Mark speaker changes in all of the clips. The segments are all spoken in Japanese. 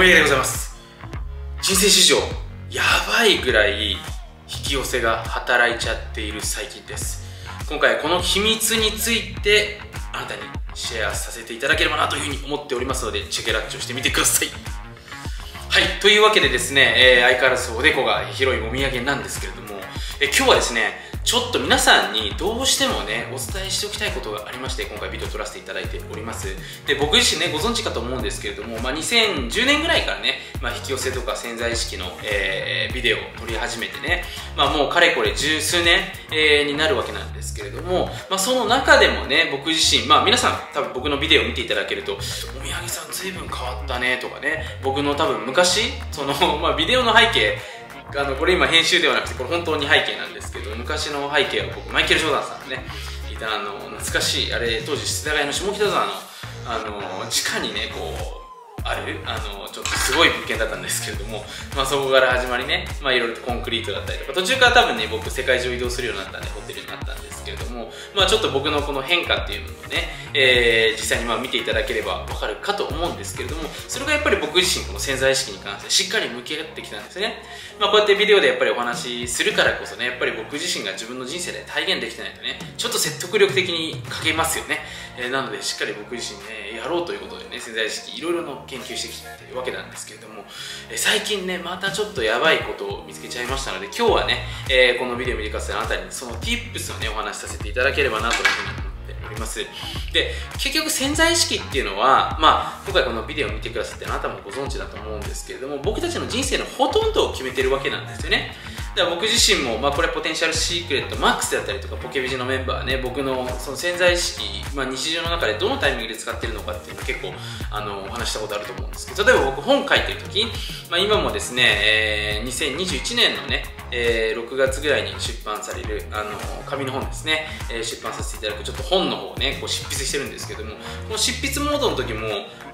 Speaker 1: みやでございます。人生史上やばいぐらい引き寄せが働いちゃっている最近です。今回この秘密についてあなたにシェアさせていただければなというふうに思っておりますのでチェケラッチをしてみてください。はいというわけでですね、えー、相変わらずおでこが広いもみあげなんですけれども、えー、今日はですねちょっと皆さんにどうしてもね、お伝えしておきたいことがありまして、今回ビデオ撮らせていただいております。で、僕自身ね、ご存知かと思うんですけれども、まあ、2010年ぐらいからね、まあ、引き寄せとか潜在意識の、えー、ビデオを撮り始めてね、まあ、もうかれこれ十数年、えー、になるわけなんですけれども、まあ、その中でもね、僕自身、まあ、皆さん多分僕のビデオを見ていただけると、おみやげさん随分変わったねとかね、僕の多分昔、その、まあ、ビデオの背景、あのこれ今編集ではなくてこれ本当に背景なんですけど昔の背景は僕マイケル・ジョーダンさんがねいたあの懐かしいあれ当時世田谷の下北沢のあの地下にねこうあるあのちょっとすごい物件だったんですけれども、まあ、そこから始まりね、まあ、いろいろとコンクリートだったりとか途中から多分ね僕世界中移動するようになったんでホテルになったんですけれども、まあ、ちょっと僕のこの変化っていうのをね、えー、実際にまあ見ていただければ分かるかと思うんですけれどもそれがやっぱり僕自身この潜在意識に関してしっかり向き合ってきたんですね、まあ、こうやってビデオでやっぱりお話しするからこそねやっぱり僕自身が自分の人生で体現できてないとねちょっと説得力的に書けますよね、えー、なのでしっかり僕自身ねやろうということでね潜在意識いろいろの研研究してきてわけなんですけれども、え最近ねまたちょっとやばいことを見つけちゃいましたので今日はね、えー、このビデオを見てくださいあなたにその tips をねお話しさせていただければなというふうに思っております。で結局潜在意識っていうのはまあ今回このビデオを見てくださってあなたもご存知だと思うんですけれども僕たちの人生のほとんどを決めてるわけなんですよね。だから僕自身も、まあ、これポテンシャルシークレットマックスであったりとかポケビジのメンバーね僕のその潜在意識、まあ、日常の中でどのタイミングで使ってるのかっていうの結構あのお話したことあると思うんですけど例えば僕本書いてる時、まあ、今もですね、えー、2021年のね、えー、6月ぐらいに出版されるあの紙の本ですね、えー、出版させていただくちょっと本の方をねこう執筆してるんですけどもこの執筆モードの時も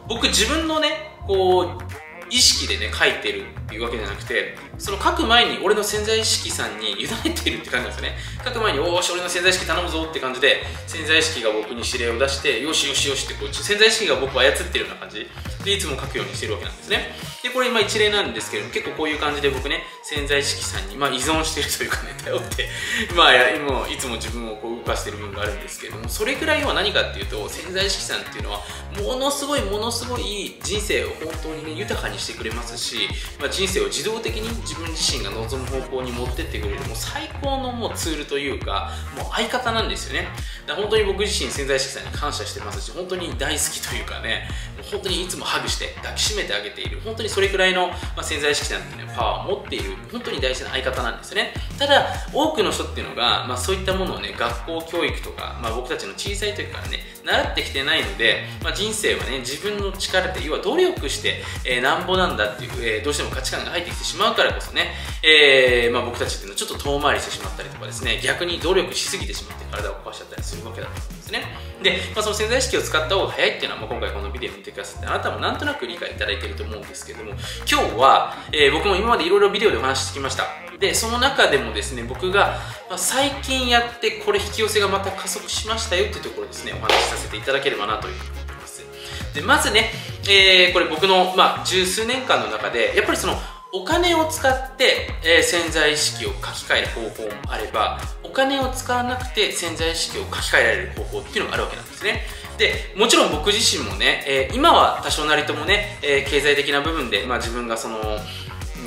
Speaker 1: 僕自分のねこう意識でね書いてるっていうわけじゃなくてその書く前に俺の潜在意識さんに委ねてるって感じなんですよね。書く前に「おーし俺の潜在意識頼むぞ」って感じで潜在意識が僕に指令を出して「よしよしよし」ってこう潜在意識が僕を操ってるような感じ。でいつも書くようにしてるわけなんですね。でこれ今一例なんですけども結構こういう感じで僕ね潜在意識さんに、まあ、依存してるというかね頼って まあ今いつも自分をこう動かしてる部分があるんですけれどもそれくらいは何かっていうと潜在意識さんっていうのはものすごいものすごい人生を本当にね豊かにしてくれますし、まあ、人生を自動的に自分自身が望む方向に持ってってくれるもう最高のもうツールというかもう相方なんですよね。だ本当に僕自身潜在意識さんに感謝してますし本当に大好きというかね本当にいつもハグして抱きしめてあげている。本当にそれくらいの、ま、潜在意識さんていうのパワーを持っている。本当に大事な相方なんですよね。ただ多くの人っていうのが、まあ、そういったものをね学校教育とか、まあ、僕たちの小さい時からね習ってきてないので、まあ、人生はね自分の力で要は努力して、えー、なんぼなんだっていう、えー、どうしても価値観が入ってきてしまうからこそね、えーま、僕たちっていうのはちょっと遠回りしてしまったりとかですね逆に努力しすぎてしまって体を壊しちゃったりするわけだと思うんです。ね。で、まあ、その潜在意識を使った方が早いっていうのは、まあ、今回このビデオ見てくださってあなたもなんとなく理解いただいてると思うんですけども今日は、えー、僕も今までいろいろビデオでお話ししてきました。でその中でもですね僕が、ま、最近やってこれ引き寄せがまた加速しましたよっていうところですねお話しさせていただければなというふうに思います。でまずね、えー、これ僕の、まあ、十数年間の中でやっぱりそのお金を使って、えー、潜在意識を書き換える方法もあればお金を使わなくて潜在意識を書き換えられる方法っていうのがあるわけなんですね。でもちろん僕自身もね、えー、今は多少なりともね、えー、経済的な部分で、まあ、自分がその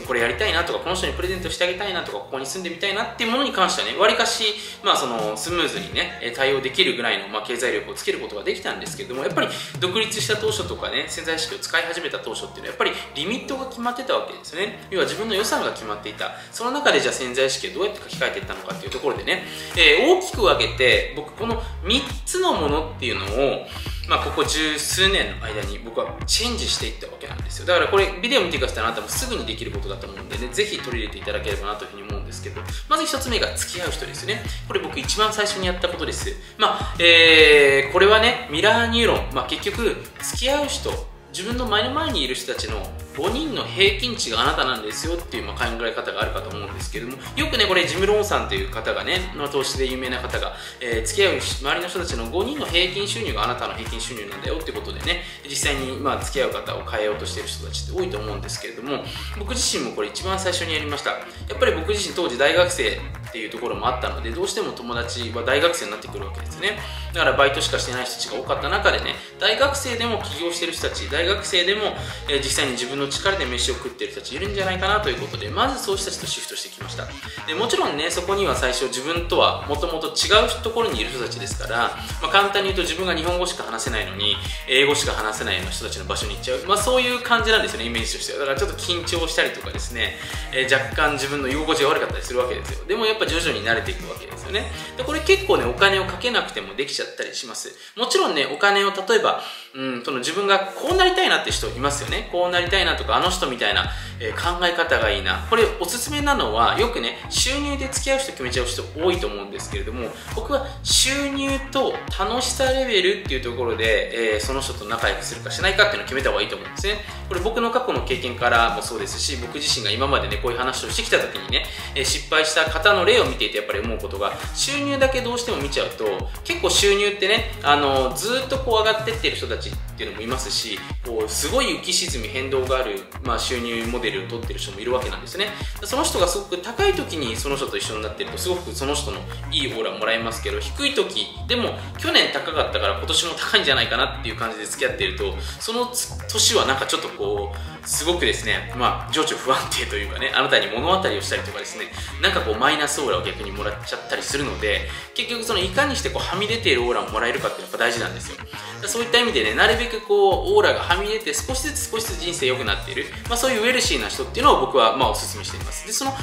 Speaker 1: これやりたいなとかこの人にプレゼントしてあげたいなとかここに住んでみたいなっていうものに関してはねわりかし、まあ、そのスムーズにね対応できるぐらいの、まあ、経済力をつけることができたんですけどもやっぱり独立した当初とかね潜在意識を使い始めた当初っていうのはやっぱりリミットが決まってたわけですよね。要は自分の予算が決まっていた。その中でじゃあ潜在意識をどうやって書き換えていったのかっていうところでね、えー、大きく分けて僕この3つのものっていうのをまあ、ここ十数年の間に僕はチェンジしていったわけなんですよ。だからこれビデオ見てくださったらあなたもすぐにできることだと思うんでね是非取り入れていただければなというふうに思うんですけどまず1つ目が付き合う人ですよね。これ僕一番最初にやったことです。まあえー、これはねミラーニューロン、まあ、結局付き合う人自分の前の前にいる人たちの5人の平均値があなたなんですよっていうま考え方があるかと思うんですけどもよくねこれジム・ローンさんという方がね、まあ、投資で有名な方が、えー、付き合う周りの人たちの5人の平均収入があなたの平均収入なんだよってことでね実際にまあ付き合う方を変えようとしてる人たちって多いと思うんですけれども僕自身もこれ一番最初にやりました。やっぱり僕自身当時大学生っていうところもあったのでどうしても友達は大学生になってくるわけですね。だからバイトしかしてない人たちが多かった中でね大学生でも起業してる人たち大学生でも、え、実際に自分の力で飯を食ってる人たちいるんじゃないかなということでまずそういう人たちとシフトしてきました。でもちろんねそこには最初自分とはもともと違うところにいる人たちですから、まあ、簡単に言うと自分が日本語しか話せないのに英語しか話せないような人たちの場所に行っちゃう、まあ、そういう感じなんですよねイメージとしては。だからちょっと緊張したりとかですね、えー、若干自分の居心地が悪かったりするわけですよ。でもやっぱ徐々に慣れていくわけですよね。でこれ結構ねお金をかけなくてもできちゃったりします。もちろんねお金を例えばうんその自分がこうなりたいなって人いますよね。こうなりたいなとかあの人みたいな、えー、考え方がいいな。これおすすめなのはよくね収入で付き合う人決めちゃう人多いと思うんですけれども僕は収入と楽しさレベルっていうところで、えー、その人と仲良くするかしないかっていうのを決めた方がいいと思うんですね。これ僕の過去の経験からもそうですし僕自身が今までねこういう話をしてきた時にね、えー、失敗した方の例を見ていてやっぱり思うことが収入だけどうしても見ちゃうと結構収入ってねあのずっとこう上がってってる人たちっていうのもいますしこうすごい浮き沈み変動がある、まあ、収入モデルを取ってる人もいるわけなんですね。その人がすごく高い時にその人と一緒になってるとすごくその人のいいオーラもらえますけど低い時でも去年高かったから今年も高いんじゃないかなっていう感じで付き合ってるとその年はなんかちょっとこうすごくですね、まあ、情緒不安定というかね、あなたに物語をしたりとかですね、なんかこうマイナスオーラを逆にもらっちゃったりするので、結局そのいかにしてこうはみ出ているオーラをもらえるかっていうのが大事なんですよ。そういった意味でね、なるべくこう、オーラがはみ出て少しずつ少しずつ人生良くなっている、まあそういうウェルシーな人っていうのを僕はまあお勧めしています。で、その、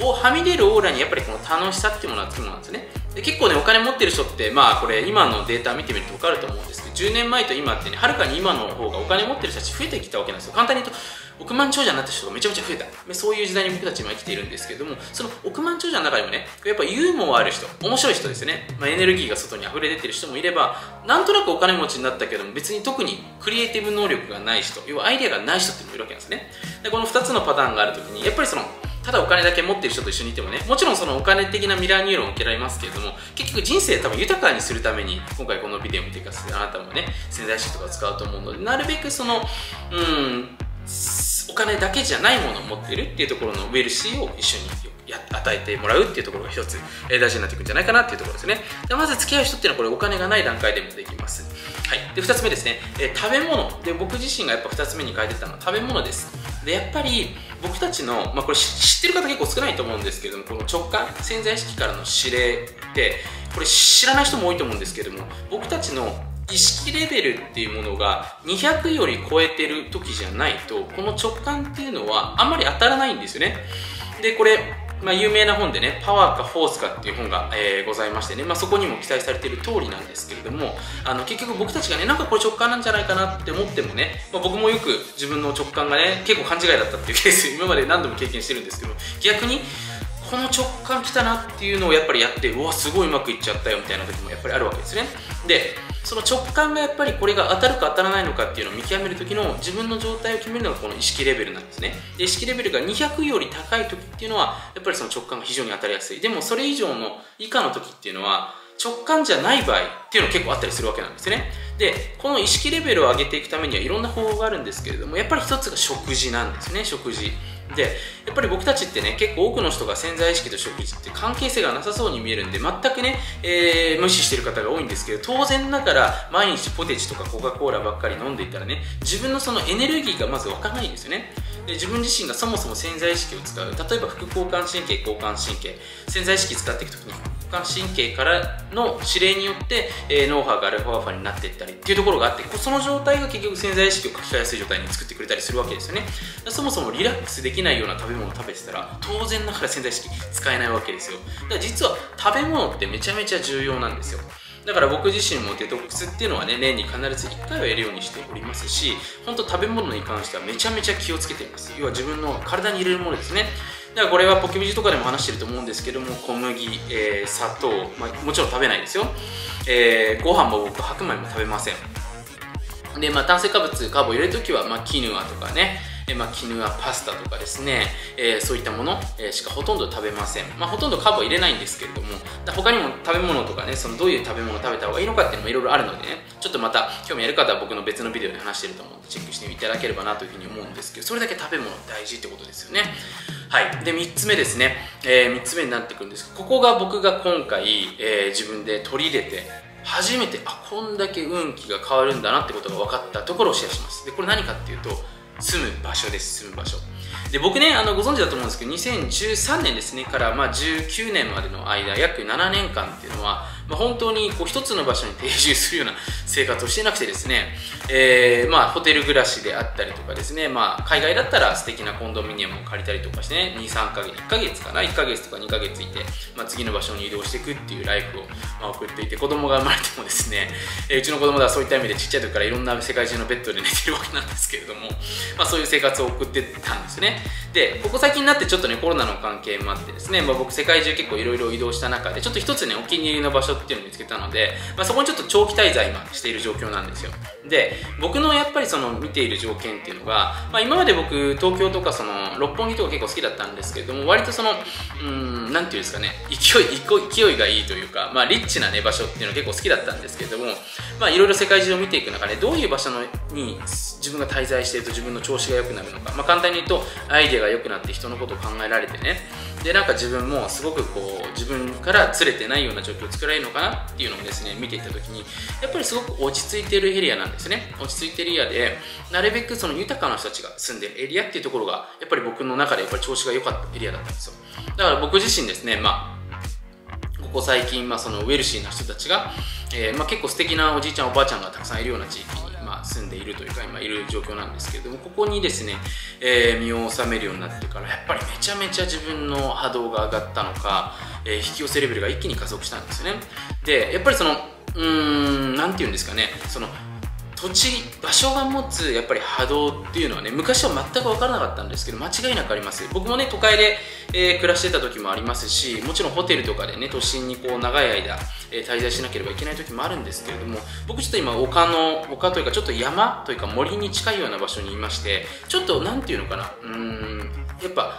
Speaker 1: をはみ出るオーラにやっぱりこの楽しさっていうものはつくものなんですね。で結構ね、お金持ってる人って、まあこれ今のデータ見てみると分かると思うんですけど、10年前と今ってね、はるかに今の方がお金持ってる人たち増えてきたわけなんですよ。簡単に言うと、億万長者になった人がめちゃめちゃ増えた。そういう時代に僕たち今生きているんですけども、その億万長者の中でもね、やっぱユーモアある人、面白い人ですね。まあ、エネルギーが外に溢れ出てる人もいれば、なんとなくお金持ちになったけども、別に特にクリエイティブ能力がない人、要はアイデアがない人っていうのもいるわけなんですね。で、この2つのパターンがあるときに、やっぱりその、ただお金だけ持ってる人と一緒にいてもねもちろんそのお金的なミラーニューロンを受けられますけれども結局人生多分豊かにするために今回このビデオを見てくださいあなたもね潜在意識とか使うと思うのでなるべくそのうんお金だけじゃないものを持ってるっていうところのウェルシーを一緒に与えてもらうっていうところが一つ、大事になってくるんじゃないかなっていうところですね。でまず付き合う人っていうのはこれお金がない段階でもできます。はい、で2つ目ですね、えー、食べ物。で僕自身がやっぱ2つ目に書いてたのは食べ物です。でやっぱり僕たちの、まあ、これ知ってる方結構少ないと思うんですけどもこの直感潜在意識からの指令ってこれ知らない人も多いと思うんですけども僕たちの意識レベルっていうものが200より超えてる時じゃないとこの直感っていうのはあんまり当たらないんですよね。でこれまあ、有名な本でね、パワーかフォースかっていう本が、えー、ございましてね、まあ、そこにも記載されている通りなんですけれども、あの、結局僕たちがね、なんかこれ直感なんじゃないかなって思ってもね、まあ、僕もよく自分の直感がね、結構勘違いだったっていうケース、今まで何度も経験してるんですけど、逆に、この直感来たなっていうのをやっぱりやってうわすごいうまくいっちゃったよみたいな時もやっぱりあるわけですね。でその直感がやっぱりこれが当たるか当たらないのかっていうのを見極める時の自分の状態を決めるのがこの意識レベルなんですね。で意識レベルが200より高い時っていうのはやっぱりその直感が非常に当たりやすい。でもそれ以上の以下の時っていうのは直感じゃない場合っていうの結構あったりするわけなんですね。でこの意識レベルを上げていくためにはいろんな方法があるんですけれどもやっぱり一つが食事なんですね食事。でやっぱり僕たちってね結構多くの人が潜在意識と食事って関係性がなさそうに見えるんで全くね、えー、無視してる方が多いんですけど当然ながら毎日ポテチとかコカ・コーラばっかり飲んでいたらね自分のそのエネルギーがまず湧かないんですよね。で自分自身がそもそも潜在意識を使う。例えば副交感神経交感神経。潜在意識使っていく時に感神経からの指令によって、えー、脳波がアルファアファになっていったりっていうところがあってその状態が結局潜在意識を書き換えやすい状態に作ってくれたりするわけですよね。そもそもリラックスできないような食べ物を食べてたら当然ながら潜在意識使えないわけですよ。だから実は食べ物ってめちゃめちゃ重要なんですよ。だから僕自身もデトックスっていうのはね年に必ず1回はやるようにしておりますし本当食べ物に関してはめちゃめちゃ気をつけています。要は自分の体に入れるものですね。だからこれはポケビジとかでも話してると思うんですけども小麦、えー、砂糖、まあ、もちろん食べないですよ、えー、ご飯も僕白米も食べません。で、まあ、炭水化物カーボ入れるときは、まあ、キヌアとかね、えまあ、絹はパスタとかですね、えそういったもの、えしかほとんど食べません、まあ、ほとんどカーブは入れないんですけれども他にも食べ物とかねそのどういう食べ物を食べた方がいいのかっていうのもいろいろあるのでね。ちょっとまた興味ある方は僕の別のビデオで話してると思うのでチェックしていただければなというふうに思うんですけどそれだけ食べ物大事ってことですよね。はい。で3つ目ですね、えー、3つ目になってくるんですけどここが僕が今回、えー、自分で取り入れて初めてあこんだけ運気が変わるんだなってことが分かったところをシェアします。でこれ何かっていうと住む場所です。住む場所。で僕ねあのご存知だと思うんですけど2013年ですねから、まあ、19年までの間約7年間っていうのはまあ、本当にこう一つの場所に定住するような生活をしてなくてですね、えー、まあ、ホテル暮らしであったりとかですね、まあ、海外だったら素敵なコンドミニアムを借りたりとかしてね、2、3ヶ月、1ヶ月かな、1ヶ月とか2ヶ月いて、まあ、次の場所に移動していくっていうライフを、ま送っていて、子供が生まれてもですね、えー、うちの子供ではそういった意味でちっちゃい時からいろんな世界中のベッドで寝てるわけなんですけれども、まあ、そういう生活を送ってたんですね。で、ここ最近になってちょっとね、コロナの関係もあってですね、まあ、僕世界中結構いろいろ移動した中で、ちょっと一つね、お気に入りの場所っていうのを見つけたので、まあ、そこにちょっと長期滞在今している状況なんですよ。で僕のやっぱりその見ている条件っていうのが、まあ、今まで僕東京とかその六本木とか結構好きだったんですけれども割とそのうん何ていうんですかね勢い勢いがいいというか、まあ、リッチな、ね、場所っていうの結構好きだったんですけれどもまあいろいろ世界中を見ていく中でどういう場所のに自分が滞在していると自分の調子が良くなるのか、まあ、簡単に言うとアイデアが良くなって人のことを考えられてね。でなんか自分もすごくこう自分からずれてないような状況を作られるのかなっていうのをですね見ていた時にやっぱりすごく落ち着いているエリアなんですね。落ち着いているエリアでなるべくその豊かな人たちが住んでるエリアっていうところがやっぱり僕の中でやっぱり調子が良かったエリアだったんですよ。だから僕自身ですねまあここ最近、まあ、そのウェルシーな人たちが、えーまあ、結構素敵なおじいちゃんおばあちゃんがたくさんいるような地域に住んでいるというか今いる状況なんですけれどもここにですね、えー、身を収めるようになってからやっぱりめちゃめちゃ自分の波動が上がったのか、えー、引き寄せレベルが一気に加速したんですよね。でやっぱりそのうーん何て言うんですかねその土地場所が持つやっぱり波動っていうのはね昔は全く分からなかったんですけど間違いなくあります。僕もね都会で、えー、暮らしてた時もありますしもちろんホテルとかでね都心にこう長い間、えー、滞在しなければいけない時もあるんですけれども僕ちょっと今丘の丘というかちょっと山というか森に近いような場所にいましてちょっと何て言うのかなうーんやっぱ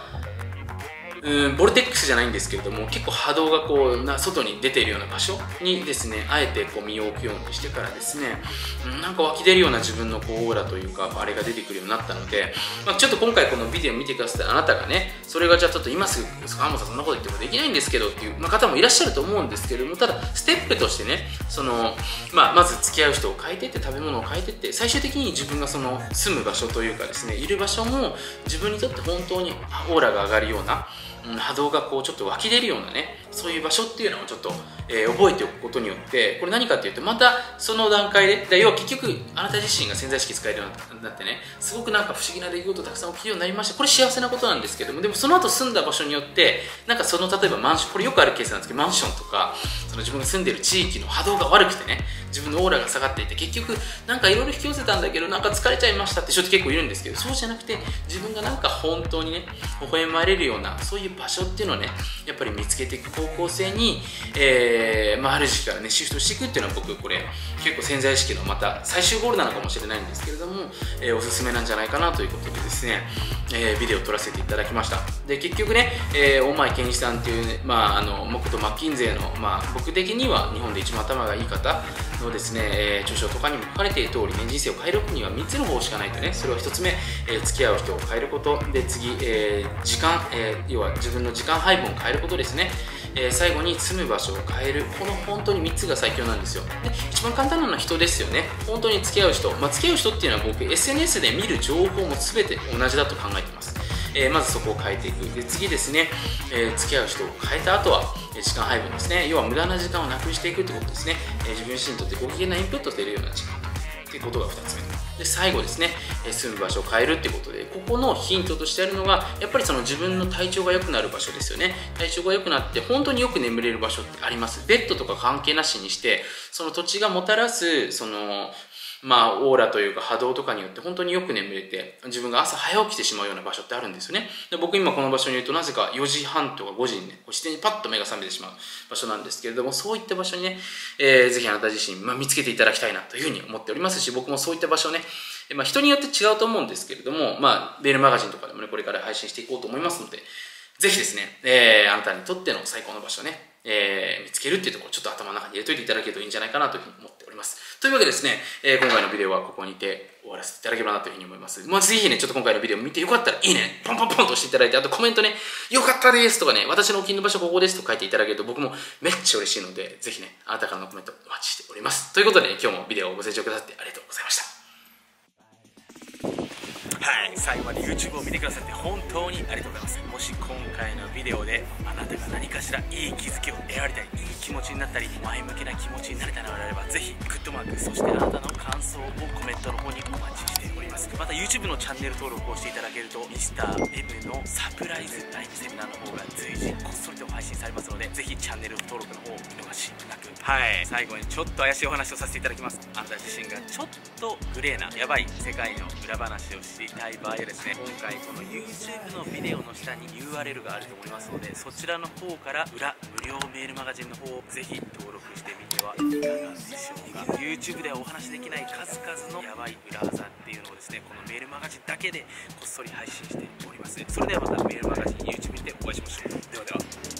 Speaker 1: うんボルテックスじゃないんですけれども結構波動がこうな外に出ているような場所にですねあえてこう身を置くようにしてからですね、うん、なんか湧き出るような自分のこうオーラというかあれが出てくるようになったので、まあ、ちょっと今回このビデオ見てくださったあなたがねそれがじゃあちょっと今すぐ川本さんそんなこと言ってもできないんですけどっていう、まあ、方もいらっしゃると思うんですけれどもただステップとしてねその、まあ、まず付き合う人を変えてって食べ物を変えてって最終的に自分がその住む場所というかですねいる場所も自分にとって本当にオーラが上がるような波動がこうちょっと湧き出るようなねそういう場所っていうのをちょっと、えー、覚えておくことによってこれ何かっていうとまたその段階で要は結局あなた自身が潜在意識使えるようになってねすごくなんか不思議な出来事たくさん起きるようになりましたこれ幸せなことなんですけどもでもその後住んだ場所によってなんかその例えばマンションこれよくあるケースなんですけどマンションとかその自分が住んでる地域の波動が悪くてね自分のオーラが下がっていて結局なんかいろいろ引き寄せたんだけどなんか疲れちゃいましたって人って結構いるんですけどそうじゃなくて自分がなんか本当にね微笑まれるようなそういう場所っていうのをねやっぱり見つけていく方方向性に、えー、まあ、ある時期からねシフトしていくっていうのは僕これ結構潜在意識のまた最終ゴールなのかもしれないんですけれども、えー、おすすめなんじゃないかなということでですね、えー、ビデオを撮らせていただきました。で結局ね、えー、大前健一さんっていう、ね、まああの木とマッキンゼーの、まあ、僕的には日本で一番頭がいい方のですね、えー、著書とかにも書かれている通りね人生を変えるには3つの方しかないとねそれは1つ目、えー、付き合う人を変えること。で次、えー、時間、え要は自分の時間配分を変えることですね、え最後に住む場所を変える。この本当に3つが最強なんですよ。で一番簡単なのは人ですよね。本当に付き合う人、まあ、付き合う人っていうのは僕 SNS で見る情報も全て同じだと考えてます。えー、まずそこを変えていく。で次ですね、えー、付き合う人を変えた後は時間配分ですね。要は無駄な時間をなくしていくってことですね、えー、自分自身にとってご機嫌なインプット出るような時間。っていうことが2つ目。で最後ですね、え住む場所を変えるってことでここのヒントとしてあるのがやっぱりその自分の体調が良くなる場所ですよね。体調が良くなって本当によく眠れる場所ってあります。ベッドとか関係なしにしてその土地がもたらすそのまあ、オーラというか波動とかによって本当によく眠れて自分が朝早起きてしまうような場所ってあるんですよね。で僕今この場所にいるとなぜか4時半とか5時にね自然にパッと目が覚めてしまう場所なんですけれどもそういった場所にね、えー、ぜひあなた自身、まあ、見つけていただきたいなというふうに思っておりますし僕もそういった場所をね、まあ、人によって違うと思うんですけれども、まあ、メールマガジンとかでもね、これから配信していこうと思いますので、ぜひですね、えー、あなたにとっての最高の場所ね、えー、見つけるっていうところをちょっと頭の中に入れといていただけるといいんじゃないかなというふうに思っております。というわけでですね、えー、今回のビデオはここにて終わらせていただければなというふうに思います。まあ、ぜひね、ちょっと今回のビデオ見てよかったらいいね、ポンポンポンと押していただいて、あとコメントね、よかったですとかね、私のお気に入りの場所ここですと書いていただけると僕もめっちゃ嬉しいので、ぜひね、あなたからのコメントお待ちしております。ということで、ね、今日もビデオをご清聴くださってありがとうございました。はい。最後まで YouTube を見てくださって本当にありがとうございます。もし今回のビデオであなたが何かしらいい気づきを得られたりいい気持ちになったり前向きな気持ちになれたのであればぜひグッドマークそしてあなたの感想をコメントの方にお待ちしております。また YouTube のチャンネル登録をしていただけると Mr.M のサプライズライブセミナーの方が随時こっそり信されますのでぜひチャンネル登録の方を見逃しなくはい。最後にちょっと怪しいお話をさせていただきます。あなた自身がちょっとグレーなやばい世界の裏話を知りたい場合はですね今回この YouTube のビデオの下に URL があると思いますのでそちらの方から裏無料メールマガジンの方をぜひ登録してみてはいかがでしょうか。YouTube ではお話しできない数々のヤバい裏技っていうのをですねこのメールマガジンだけでこっそり配信しております。それではまたメールマガジン YouTube でお会いしましょう。ではでは